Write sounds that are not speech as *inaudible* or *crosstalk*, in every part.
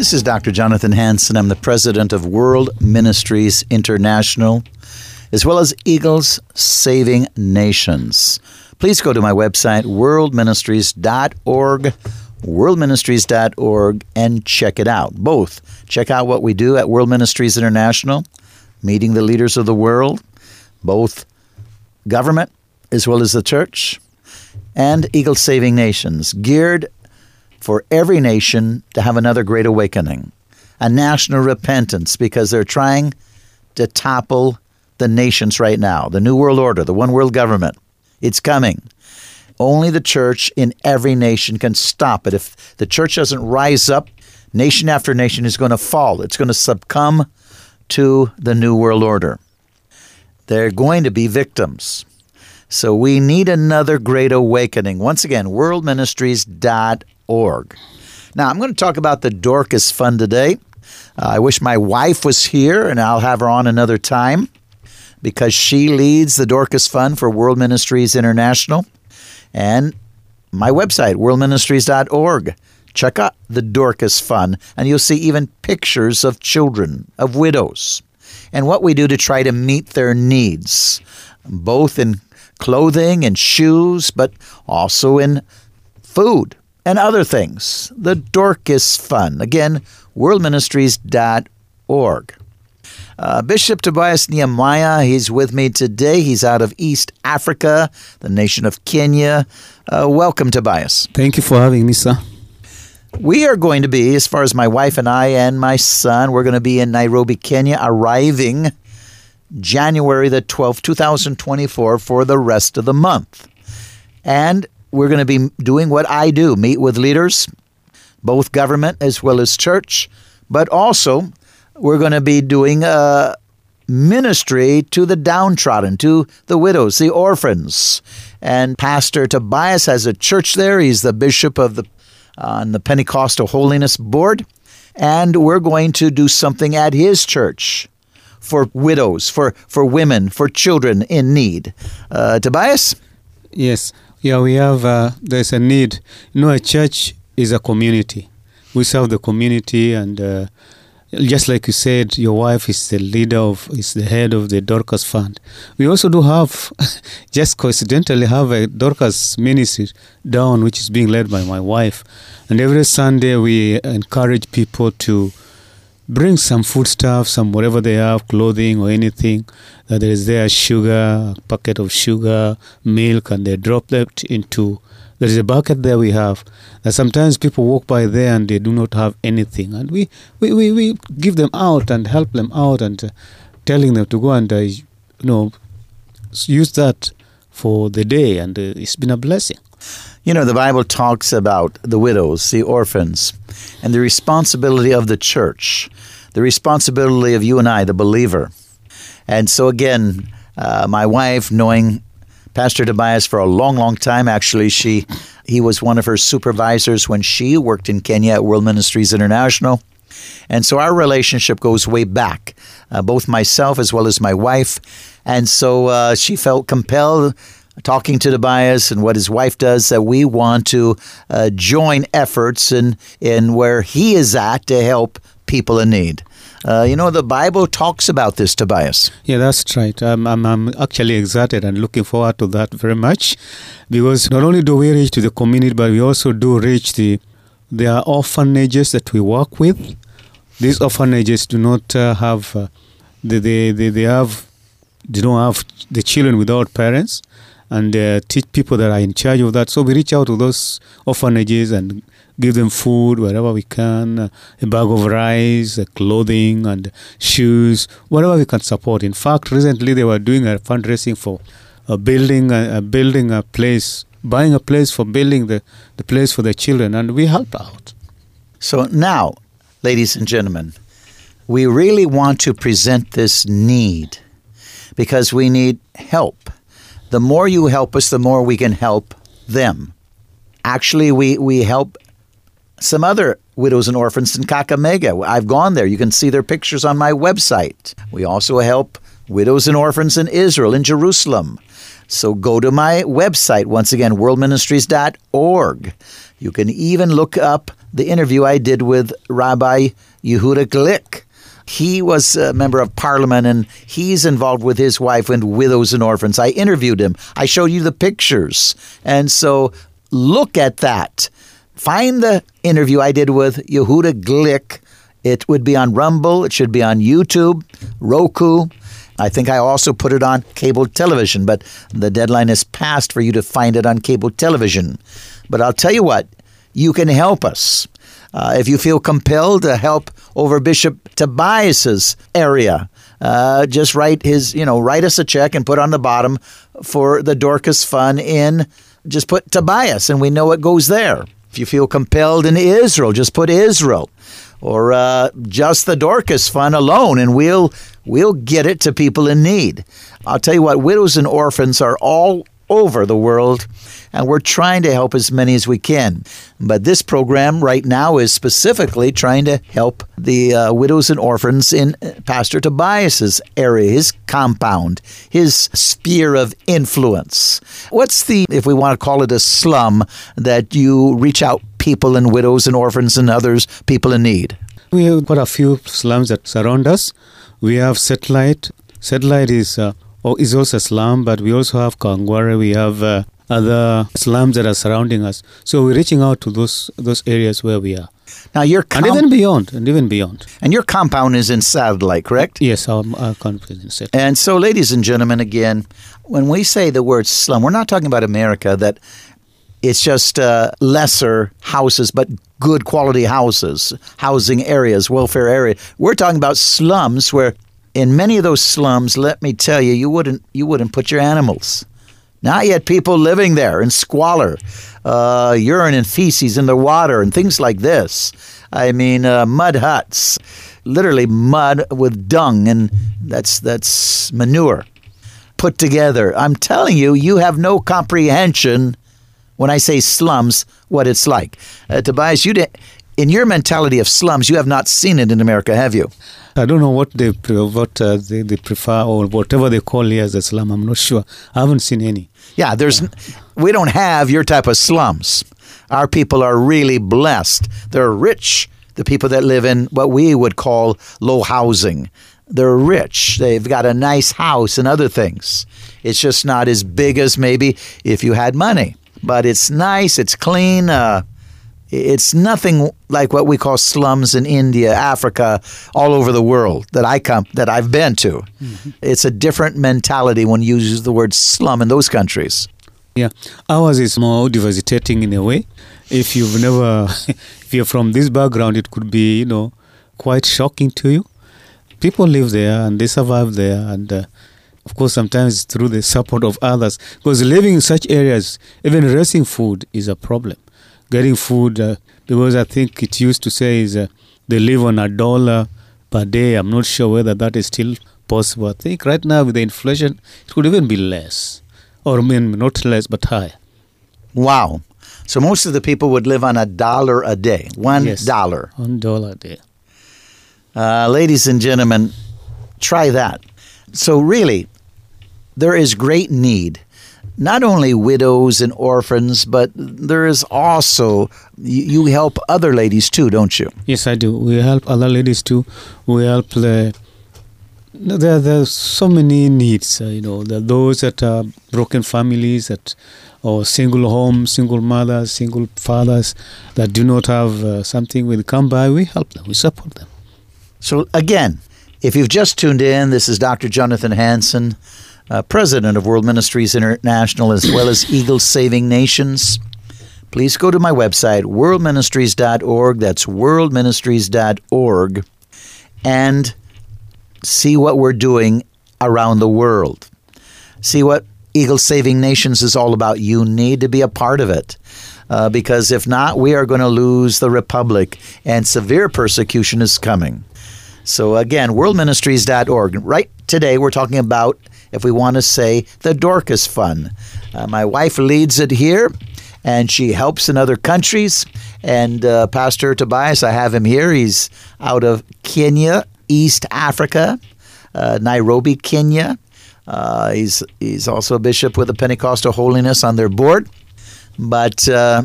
This is Dr. Jonathan Hansen. I'm the president of World Ministries International, as well as Eagles Saving Nations please go to my website, worldministries.org, worldministries.org, and check it out. Both. Check out what we do at World Ministries International, meeting the leaders of the world, both government as well as the church, and Eagle Saving Nations, geared for every nation to have another great awakening, a national repentance, because they're trying to topple the nations right now, the New World Order, the one world government. It's coming. Only the church in every nation can stop it. If the church doesn't rise up, nation after nation is going to fall. It's going to succumb to the New World Order. They're going to be victims. So we need another great awakening. Once again, worldministries.org. Now, I'm going to talk about the Dorcas Fund today. Uh, I wish my wife was here, and I'll have her on another time because she leads the Dorcas Fund for World Ministries International. And my website, worldministries.org. Check out the Dorcas Fund, and you'll see even pictures of children, of widows, and what we do to try to meet their needs, both in clothing and shoes, but also in food and other things. The Dorcas Fund. Again, worldministries.org. Uh, Bishop Tobias Nyamwaya, he's with me today. He's out of East Africa, the nation of Kenya. Uh, welcome, Tobias. Thank you for having me, sir. We are going to be, as far as my wife and I and my son, we're going to be in Nairobi, Kenya, arriving January the 12th, 2024, for the rest of the month. And we're going to be doing what I do meet with leaders, both government as well as church, but also we're going to be doing a ministry to the downtrodden, to the widows, the orphans. And Pastor Tobias has a church there. He's the bishop of the on the Pentecostal Holiness Board, and we're going to do something at his church for widows, for for women, for children in need. Uh, Tobias. Yes, yeah, we have. Uh, there's a need. You know, a church is a community. We serve the community and. Uh, just like you said, your wife is the leader of, is the head of the Dorcas Fund. We also do have, *laughs* just coincidentally, have a Dorcas ministry down, which is being led by my wife. And every Sunday we encourage people to bring some foodstuff, some whatever they have, clothing or anything that is there, sugar, a packet of sugar, milk, and they drop that into there is a bucket there we have that sometimes people walk by there and they do not have anything. And we, we, we, we give them out and help them out and uh, telling them to go and, uh, you know, use that for the day. And uh, it's been a blessing. You know, the Bible talks about the widows, the orphans, and the responsibility of the church, the responsibility of you and I, the believer. And so, again, uh, my wife, knowing Pastor Tobias for a long, long time. Actually, she he was one of her supervisors when she worked in Kenya at World Ministries International. And so our relationship goes way back, uh, both myself as well as my wife. And so uh, she felt compelled, talking to Tobias and what his wife does, that we want to uh, join efforts in, in where he is at to help people in need. Uh, you know, the Bible talks about this, Tobias. Yeah, that's right. I'm, I'm, actually excited and looking forward to that very much because not only do we reach to the community, but we also do reach the are orphanages that we work with. These orphanages do not uh, have uh, they, they, they, they have they don't have the children without parents and uh, teach people that are in charge of that. So we reach out to those orphanages and give them food wherever we can, uh, a bag of rice, uh, clothing, and shoes, whatever we can support. In fact, recently they were doing a fundraising for a building, a, a building a place, buying a place for building the, the place for the children, and we help out. So now, ladies and gentlemen, we really want to present this need because we need help. The more you help us, the more we can help them. Actually, we, we help some other widows and orphans in Kakamega. I've gone there. You can see their pictures on my website. We also help widows and orphans in Israel, in Jerusalem. So go to my website, once again, worldministries.org. You can even look up the interview I did with Rabbi Yehuda Glick. He was a member of parliament and he's involved with his wife and widows and orphans. I interviewed him. I showed you the pictures. And so look at that. Find the interview I did with Yehuda Glick. It would be on Rumble. It should be on YouTube, Roku. I think I also put it on cable television, but the deadline is passed for you to find it on cable television. But I'll tell you what, you can help us. Uh, if you feel compelled to help over Bishop Tobias's area, uh, just write his, you know, write us a check and put on the bottom for the Dorcas Fund in. Just put Tobias, and we know it goes there. If you feel compelled in Israel, just put Israel or uh, just the Dorcas Fund alone, and we'll we'll get it to people in need. I'll tell you what, widows and orphans are all over the world, and we're trying to help as many as we can. But this program right now is specifically trying to help the uh, widows and orphans in Pastor Tobias's area, his compound, his sphere of influence. What's the, if we want to call it a slum, that you reach out people and widows and orphans and others, people in need? We have quite a few slums that surround us. We have Satellite. Satellite is uh, oh, is also a slum, but we also have Kawangware. We have uh, other slums that are surrounding us. So we're reaching out to those those areas where we are. Now your and even beyond, and even beyond. And your compound is in Satellite, correct? Yes, our, our compound is in Satellite. And so, ladies and gentlemen, again, when we say the word slum, we're not talking about America that it's just uh, lesser houses, but good quality houses, housing areas, welfare area. We're talking about slums where, in many of those slums, let me tell you, you wouldn't you wouldn't put your animals. Not yet people living there in squalor, uh, urine and feces in the water, and things like this. I mean, uh, mud huts, literally mud with dung, and that's that's manure put together. I'm telling you, you have no comprehension when I say slums, what it's like. Uh, Tobias, you did, in your mentality of slums, you have not seen it in America, have you? I don't know what they what uh, they, they prefer or whatever they call here as a slum. I'm not sure. I haven't seen any. Yeah, there's. Yeah. We don't have your type of slums. Our people are really blessed. They're rich. The people that live in what we would call low housing. They're rich. They've got a nice house and other things. It's just not as big as maybe if you had money but it's nice, it's clean. Uh, it's nothing like what we call slums in India, Africa, all over the world that I come that I've been to. Mm-hmm. It's a different mentality when you use the word slum in those countries. Yeah, ours is more devastating in a way. If you've never, *laughs* if you're from this background, it could be you know quite shocking to you. People live there and they survive there, and uh, of course, sometimes through the support of others. Because living in such areas, even raising food is a problem. Getting food, uh, because I think it used to say is uh, they live on a dollar per day. I'm not sure whether that is still possible. I think right now with the inflation, it could even be less, or I mean not less but higher. Wow! So most of the people would live on a dollar a day, one yes, dollar, one dollar a day. Uh, ladies and gentlemen, try that. So, really, there is great need. Not only widows and orphans, but there is also you, help other ladies too, don't you? Yes, I do. We help other ladies too. We help the. There, there are so many needs. Uh, you know, those that are broken families that, or single homes, single mothers, single fathers that do not have uh, something. We come by, we help them, we support them. So again, if you've just tuned in, this is Dr. Jonathan Hansen uh, president of World Ministries International, as well as Eagle Saving Nations. Please go to my website, worldministries.org. That's worldministries.org. And see what we're doing around the world. See what Eagle Saving Nations is all about. You need to be a part of it. Uh, because if not, we are going to lose the republic, and severe persecution is coming. So, again, worldministries.org. Right today, we're talking about if we want to say, the Dorcas Fund. Uh, my wife leads it here, and she helps in other countries. And uh, Pastor Tobias, I have him here. He's out of Kenya, East Africa, uh, Nairobi, Kenya. Uh, he's he's also a bishop with the Pentecostal Holiness on their board. But uh,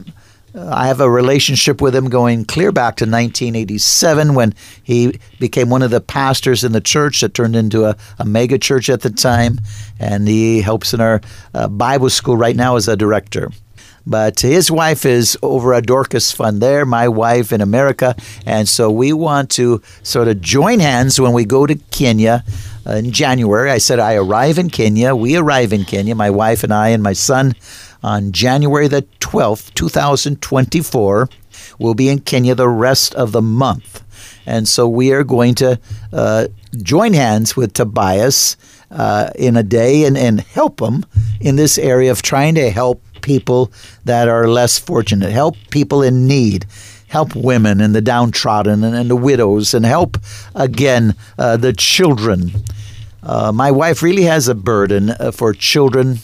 I have a relationship with him going clear back to 1987 when he became one of the pastors in the church that turned into a, a mega church at the time. And he helps in our uh, Bible school right now as a director. But his wife is over at Dorcas Fund there, my wife in America. And so we want to sort of join hands when we go to Kenya uh, in January. I said, I arrive in Kenya. We arrive in Kenya, my wife and I and my son on January the 12th, 2024. We'll be in Kenya the rest of the month. And so we are going to uh, join hands with Tobias uh, in a day and, and help him in this area of trying to help people that are less fortunate, help people in need, help women and the downtrodden and, and the widows, and help, again, uh, the children. Uh, my wife really has a burden uh, for children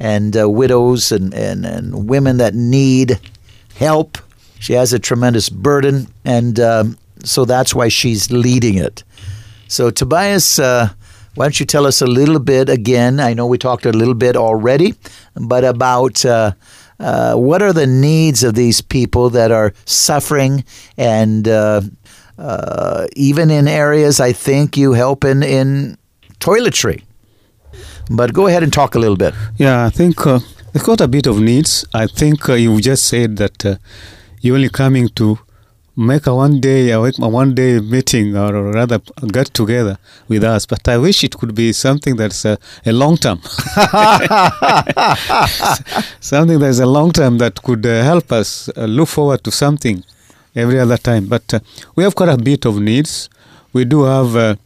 and uh, widows and, and, and women that need help. She has a tremendous burden, and um, so that's why she's leading it. So, Tobias, uh, why don't you tell us a little bit again? I know we talked a little bit already, but about uh, uh, what are the needs of these people that are suffering and uh, uh even in areas I think you help in, in toiletry. But go ahead and talk a little bit. Yeah, I think uh, it's got a bit of needs. I think uh, you just said that uh, you're only coming to make a one day a one day meeting or rather get together with us but i wish it could be something that's a, a long term *laughs* something that's a long term that could uh, help us uh, look forward to something every other time but uh, we have quite a bit of needs we do have uh,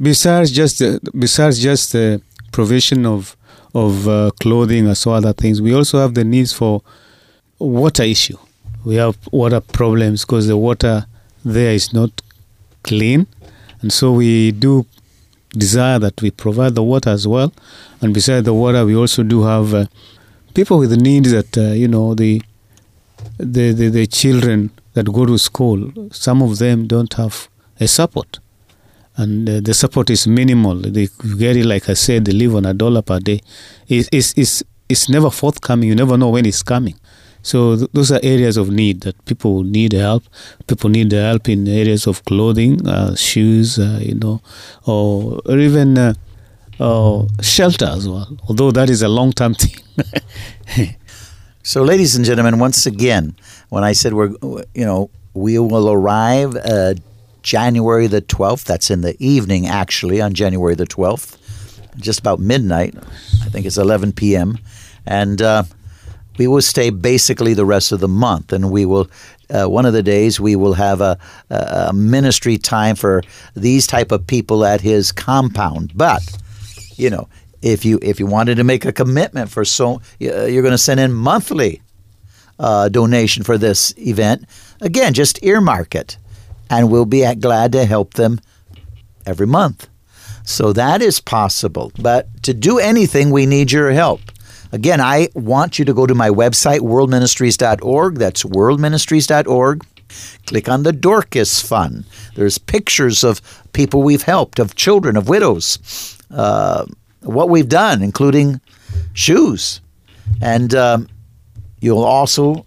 besides just uh, besides just provision of of uh, clothing and so other things. We also have the needs for water issue. We have water problems because the water there is not clean, and so we do desire that we provide the water as well. And besides the water, we also do have uh, people with needs that uh, you know the, the the the children that go to school. Some of them don't have a support and uh, the support is minimal. They it, like I said, they live on a dollar per day. It's, it's, it's, it's never forthcoming. You never know when it's coming. So th- those are areas of need that people need help. People need help in areas of clothing, uh, shoes, uh, you know, or, or even uh, shelter as well. Although that is a long-term *laughs* thing. so, ladies and gentlemen, once again, when I said we're, you know, we will arrive January the 12th. That's in the evening, actually, on January the 12th, just about midnight. I think it's 11 p.m. And uh, we will stay basically the rest of the month. And we will, uh, one of the days, we will have a, a ministry time for these type of people at his compound. But, you know, if you if you wanted to make a commitment for so you're going to send in monthly uh, donation for this event again just earmark it and we'll be glad to help them every month. So that is possible. But to do anything, we need your help. Again, I want you to go to my website, worldministries.org. That's worldministries.org. Click on the Dorcas Fund. There's pictures of people we've helped, of children, of widows, uh, what we've done, including shoes. and um, you'll also,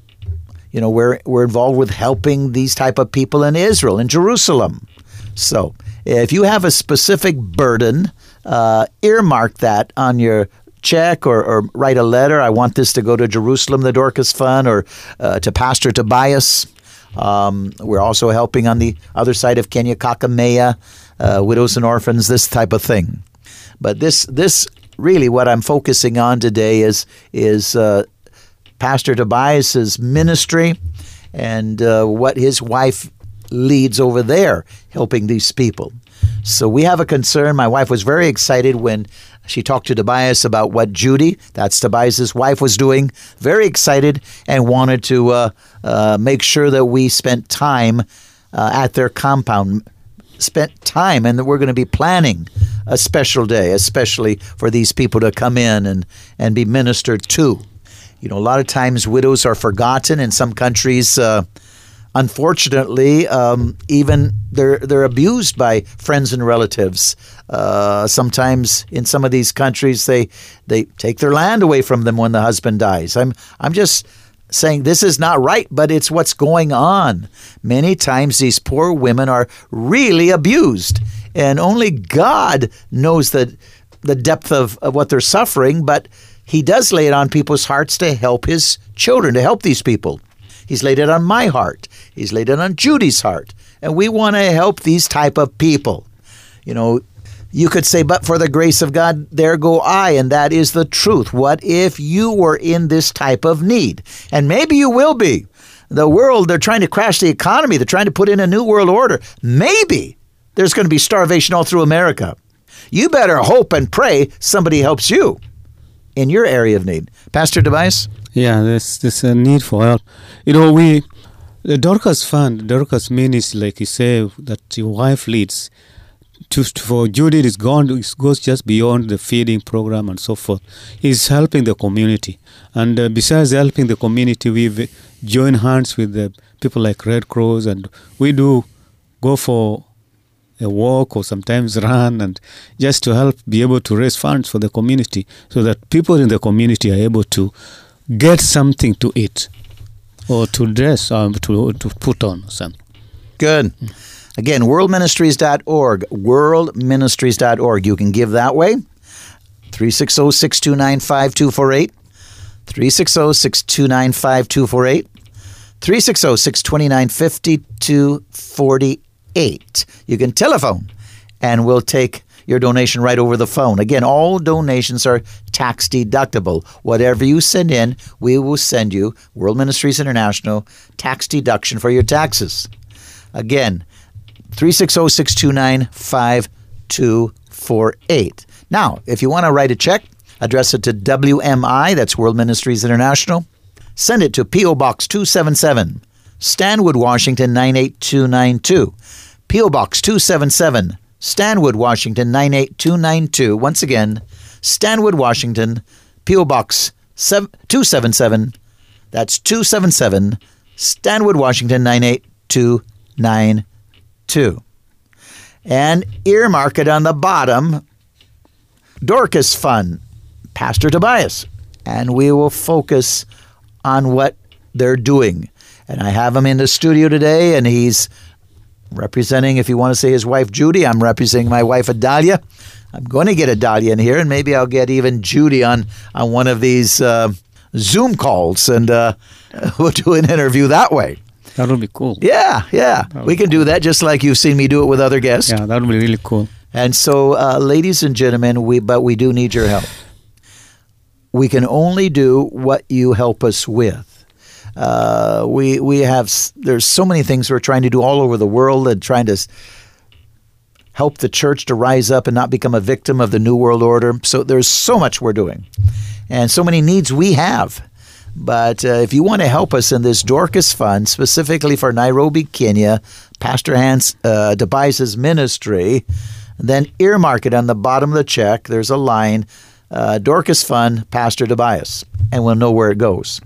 you know, we're we're involved with helping these type of people in Israel, in Jerusalem. So, if you have a specific burden, uh, earmark that on your check or, or, write a letter. I want this to go to Jerusalem, the Dorcas Fund, or uh, to Pastor Tobias. Um, we're also helping on the other side of Kenya, Kakamega, uh, widows and orphans, this type of thing. But this, this really, what I'm focusing on today is is uh, Pastor Tobias's ministry and uh, what his wife leads over there, helping these people. So we have a concern. My wife was very excited when she talked to Tobias about what Judy, that's Tobias's wife, was doing. Very excited and wanted to uh, uh, make sure that we spent time uh, at their compound, spent time, and that we're going to be planning a special day, especially for these people to come in and, and be ministered to. You know, a lot of times widows are forgotten in some countries. Uh, unfortunately, um, even they're they're abused by friends and relatives. Uh, sometimes in some of these countries, they they take their land away from them when the husband dies. I'm I'm just saying this is not right, but it's what's going on. Many times these poor women are really abused, and only God knows the the depth of, of what they're suffering, but he does lay it on people's hearts to help his children, to help these people. He's laid it on my heart. He's laid it on Judy's heart. And we want to help these type of people. You know, you could say, but for the grace of God, there go I. And that is the truth. What if you were in this type of need? And maybe you will be. The world, they're trying to crash the economy. They're trying to put in a new world order. Maybe there's going to be starvation all through America. You better hope and pray somebody helps you in your area of need. Pastor Tobias? Yeah, there's, there's a need for help. You know, we, the Dorcas Fund, Dorcas means, like you say, that your wife leads. To, for Judith, it's gone, it goes just beyond the feeding program and so forth. It's helping the community. And uh, besides helping the community, we've joined hands with the people like Red Cross, and we do go for a walk or sometimes run and just to help be able to raise funds for the community so that people in the community are able to get something to eat or to dress or to, to put on something. Good. Again, worldministries.org, worldministries.org. You can give that way. 360 629 5248. 360 629 5248. 360 629 5248. You can telephone and we'll take your donation right over the phone. Again, all donations are tax deductible. Whatever you send in, we will send you, World Ministries International, tax deduction for your taxes. Again, 360 629 5248. Now, if you want to write a check, address it to WMI, that's World Ministries International. Send it to P.O. Box 277, Stanwood, Washington 98292. P.O. Box 277, Stanwood, Washington 98292. Once again, Stanwood, Washington, P.O. Box 277. That's 277, Stanwood, Washington 98292. And earmark it on the bottom Dorcas Fund, Pastor Tobias. And we will focus on what they're doing. And I have him in the studio today, and he's representing, if you want to say his wife Judy, I'm representing my wife Adalia. I'm going to get Adalia in here, and maybe I'll get even Judy on on one of these uh, Zoom calls, and uh, *laughs* we'll do an interview that way. That would be cool. Yeah, yeah, we can cool. do that just like you've seen me do it with other guests. Yeah, that would be really cool. And so, uh, ladies and gentlemen, we but we do need your help. We can only do what you help us with. Uh, we we have there's so many things we're trying to do all over the world and trying to help the church to rise up and not become a victim of the new world order. So there's so much we're doing, and so many needs we have. But uh, if you want to help us in this Dorcas Fund, specifically for Nairobi, Kenya, Pastor Hans uh, Tobias's ministry, then earmark it on the bottom of the check. There's a line, uh, Dorcas Fund, Pastor Tobias, and we'll know where it goes.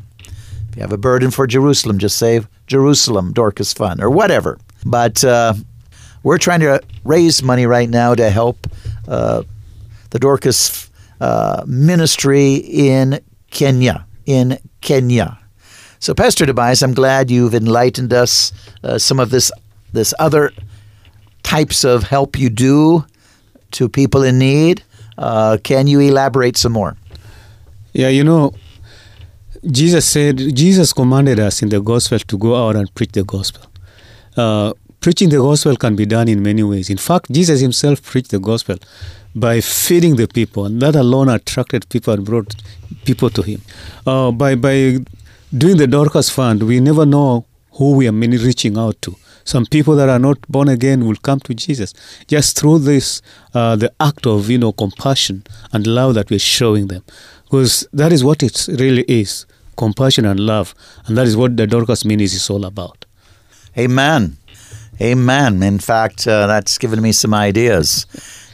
You have a burden for Jerusalem, just say Jerusalem Dorcas Fund or whatever. But uh, we're trying to raise money right now to help uh, the Dorcas uh, ministry in Kenya. in Kenya. So, Pastor Tobias, I'm glad you've enlightened us uh, some of this this other types of help you do to people in need. Uh, can you elaborate some more? Yeah, you know, Jesus said, Jesus commanded us in the gospel to go out and preach the gospel. Uh, preaching the gospel can be done in many ways. In fact, Jesus himself preached the gospel by feeding the people, and that alone attracted people and brought people to him. Uh, by by doing the Dorcas Fund, we never know who we are reaching out to. Some people that are not born again will come to Jesus just through this, uh, the act of you know compassion and love that we're showing them, because that is what it really is: compassion and love, and that is what the Dorcas Ministry is all about. Amen. Amen. In fact, uh, that's given me some ideas,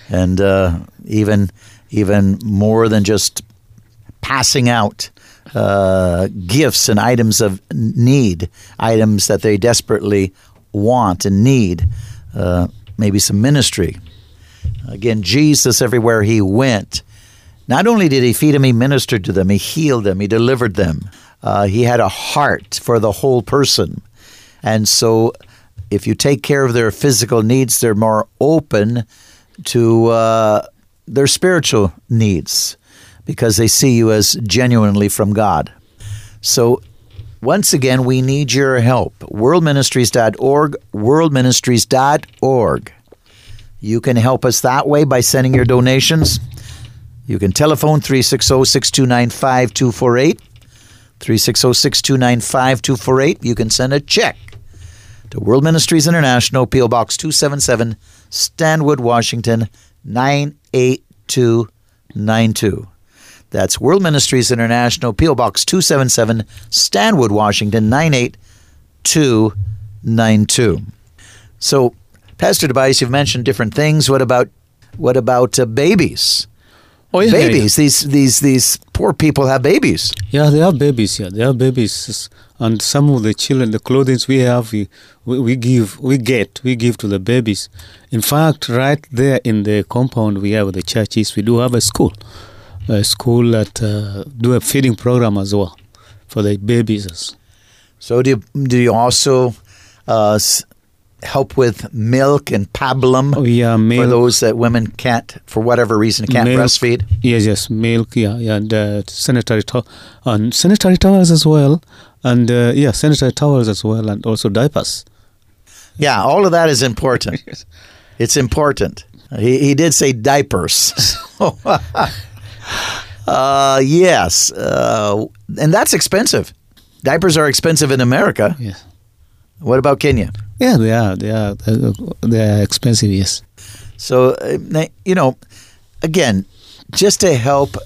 and uh, even even more than just passing out uh, gifts and items of need, items that they desperately want and need. Uh, maybe some ministry. Again, Jesus, everywhere he went, not only did he feed them, he ministered to them, he healed them, he delivered them. Uh, he had a heart for the whole person. And so if you take care of their physical needs, they're more open to uh, their spiritual needs because they see you as genuinely from God. So, once again, we need your help. Worldministries.org, worldministries.org. You can help us that way by sending your donations. You can telephone 360 629 5248. 360 629 5248. You can send a check to World Ministries International, P.O. Box 277, Stanwood, Washington 98292. That's World Ministries International, P.O. Box 277, Stanwood, Washington 98292. So, Pastor Tobias, you've mentioned different things. What about what about uh, babies? Oh, yeah, babies. yeah, These these these poor people have babies. Yeah, they have babies. Yeah, they have babies, and some of the children, the clothing we have, we, we, we give, we get, we give to the babies. In fact, right there in the compound we have the churches, we do have a school, a school that uh, do a feeding program as well for the babies. So do you, do you also uh, help with milk and pablum Oh yeah, milk. for those that women can't, for whatever reason, can't Milk. breastfeed? Yes, yes, milk. Yeah, yeah, and uh, sanitary to- and sanitary towels as well, and uh, yeah, sanitary towels as well, and also diapers. Yeah, all of that is important. *laughs* It's important. He, he did say diapers. *laughs* So, *laughs* uh, yes, uh, and that's expensive. Diapers are expensive in America. Yes. What about Kenya? Yeah, they are. They are. uh, They are expensive. Yes. So, uh, you know, again, just to help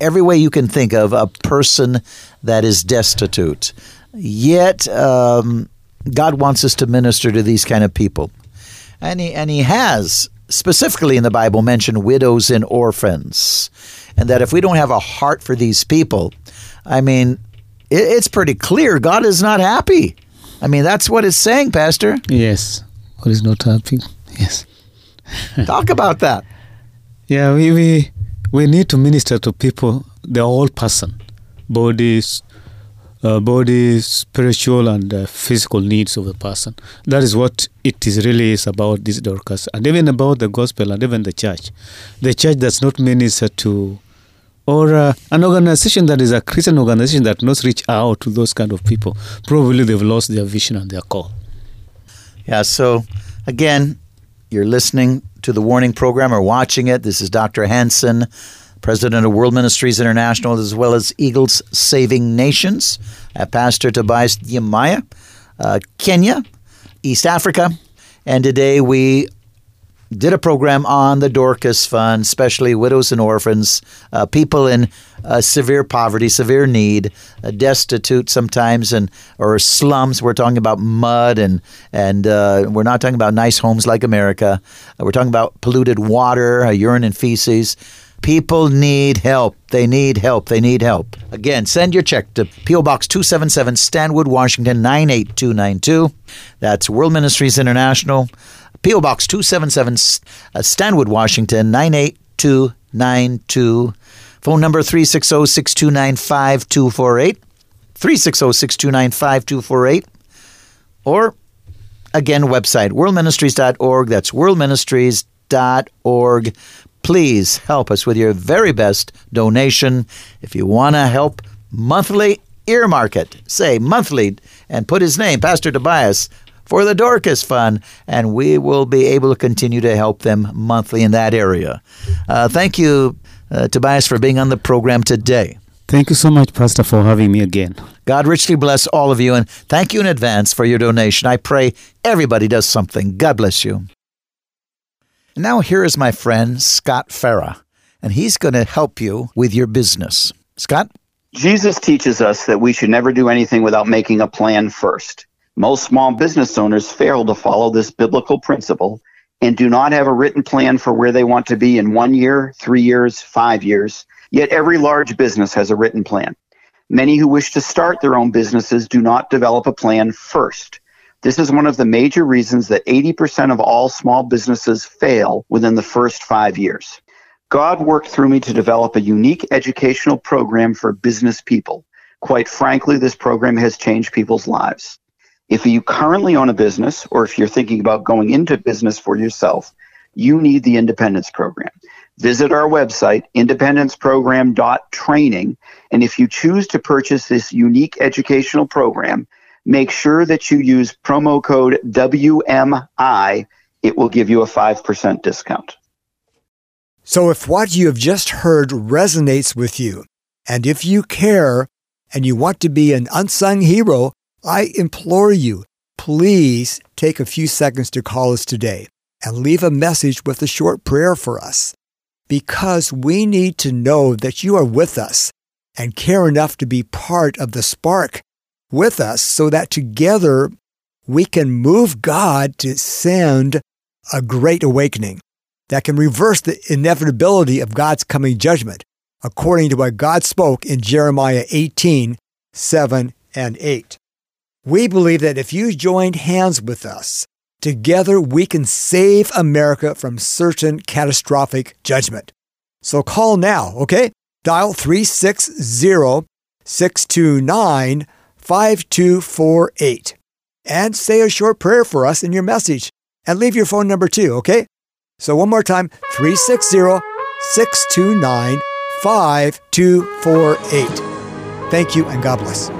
every way you can think of a person that is destitute. Yet, um, God wants us to minister to these kind of people. And he, and he has specifically in the Bible mentioned widows and orphans. And that if we don't have a heart for these people, I mean, it, it's pretty clear God is not happy. I mean, that's what it's saying, Pastor. Yes. What is not happening? Yes. *laughs* Talk about that. Yeah, we, we we need to minister to people, the whole person, bodies, uh, body, spiritual and uh, physical needs of the person. That is what it is really is about this Dorcas, and even about the gospel and even the church. The church does not minister to, or uh, an organization that is a Christian organization that not reach out to those kind of people. Probably they've lost their vision and their call. Yeah, so again, you're listening to the warning program or watching it. This is Dr. Hansen, president of World Ministries International, as well as Eagles Saving Nations, Pastor Tobias Nyamwaya, uh, Kenya, East Africa. And today we did a program on the Dorcas Fund, especially widows and orphans, uh, people in uh, severe poverty, severe need, uh, destitute sometimes, and or slums. We're talking about mud, and and uh, we're not talking about nice homes like America. Uh, we're talking about polluted water, uh, urine and feces. People need help. They need help. They need help. Again, send your check to P.O. Box 277, Stanwood, Washington 98292. That's World Ministries International. P.O. Box 277, uh, Stanwood, Washington 98292. Phone number 360 629 5248. 360 629 5248. Or again, website worldministries.org. That's worldministries.org. Please help us with your very best donation. If you want to help monthly, earmark it. Say monthly and put his name, Pastor Tobias, for the Dorcas Fund, and we will be able to continue to help them monthly in that area. Uh, thank you, uh, Tobias, for being on the program today. Thank you so much, Pastor, for having me again. God richly bless all of you, and thank you in advance for your donation. I pray everybody does something. God bless you. Now, here is my friend, Scott Farah, and he's going to help you with your business. Scott? Jesus teaches us that we should never do anything without making a plan first. Most small business owners fail to follow this biblical principle and do not have a written plan for where they want to be in one year, three years, five years. Yet every large business has a written plan. Many who wish to start their own businesses do not develop a plan first. This is one of the major reasons that 80% of all small businesses fail within the first five years. God worked through me to develop a unique educational program for business people. Quite frankly, this program has changed people's lives. If you currently own a business or if you're thinking about going into business for yourself, you need the Independence Program. Visit our website, independenceprogram.training, and if you choose to purchase this unique educational program, make sure that you use promo code WMI. It will give you a 5% discount. So, if what you have just heard resonates with you, and if you care and you want to be an unsung hero, I implore you, please take a few seconds to call us today and leave a message with a short prayer for us. Because we need to know that you are with us and care enough to be part of the spark with us so that together we can move God to send a great awakening that can reverse the inevitability of God's coming judgment, according to what God spoke in Jeremiah 18 7 and 8. We believe that if you join hands with us, together we can save America from certain catastrophic judgment. So call now, okay? Dial 360 629 5248 and say a short prayer for us in your message and leave your phone number too, okay? So one more time 360 629 5248. Thank you and God bless.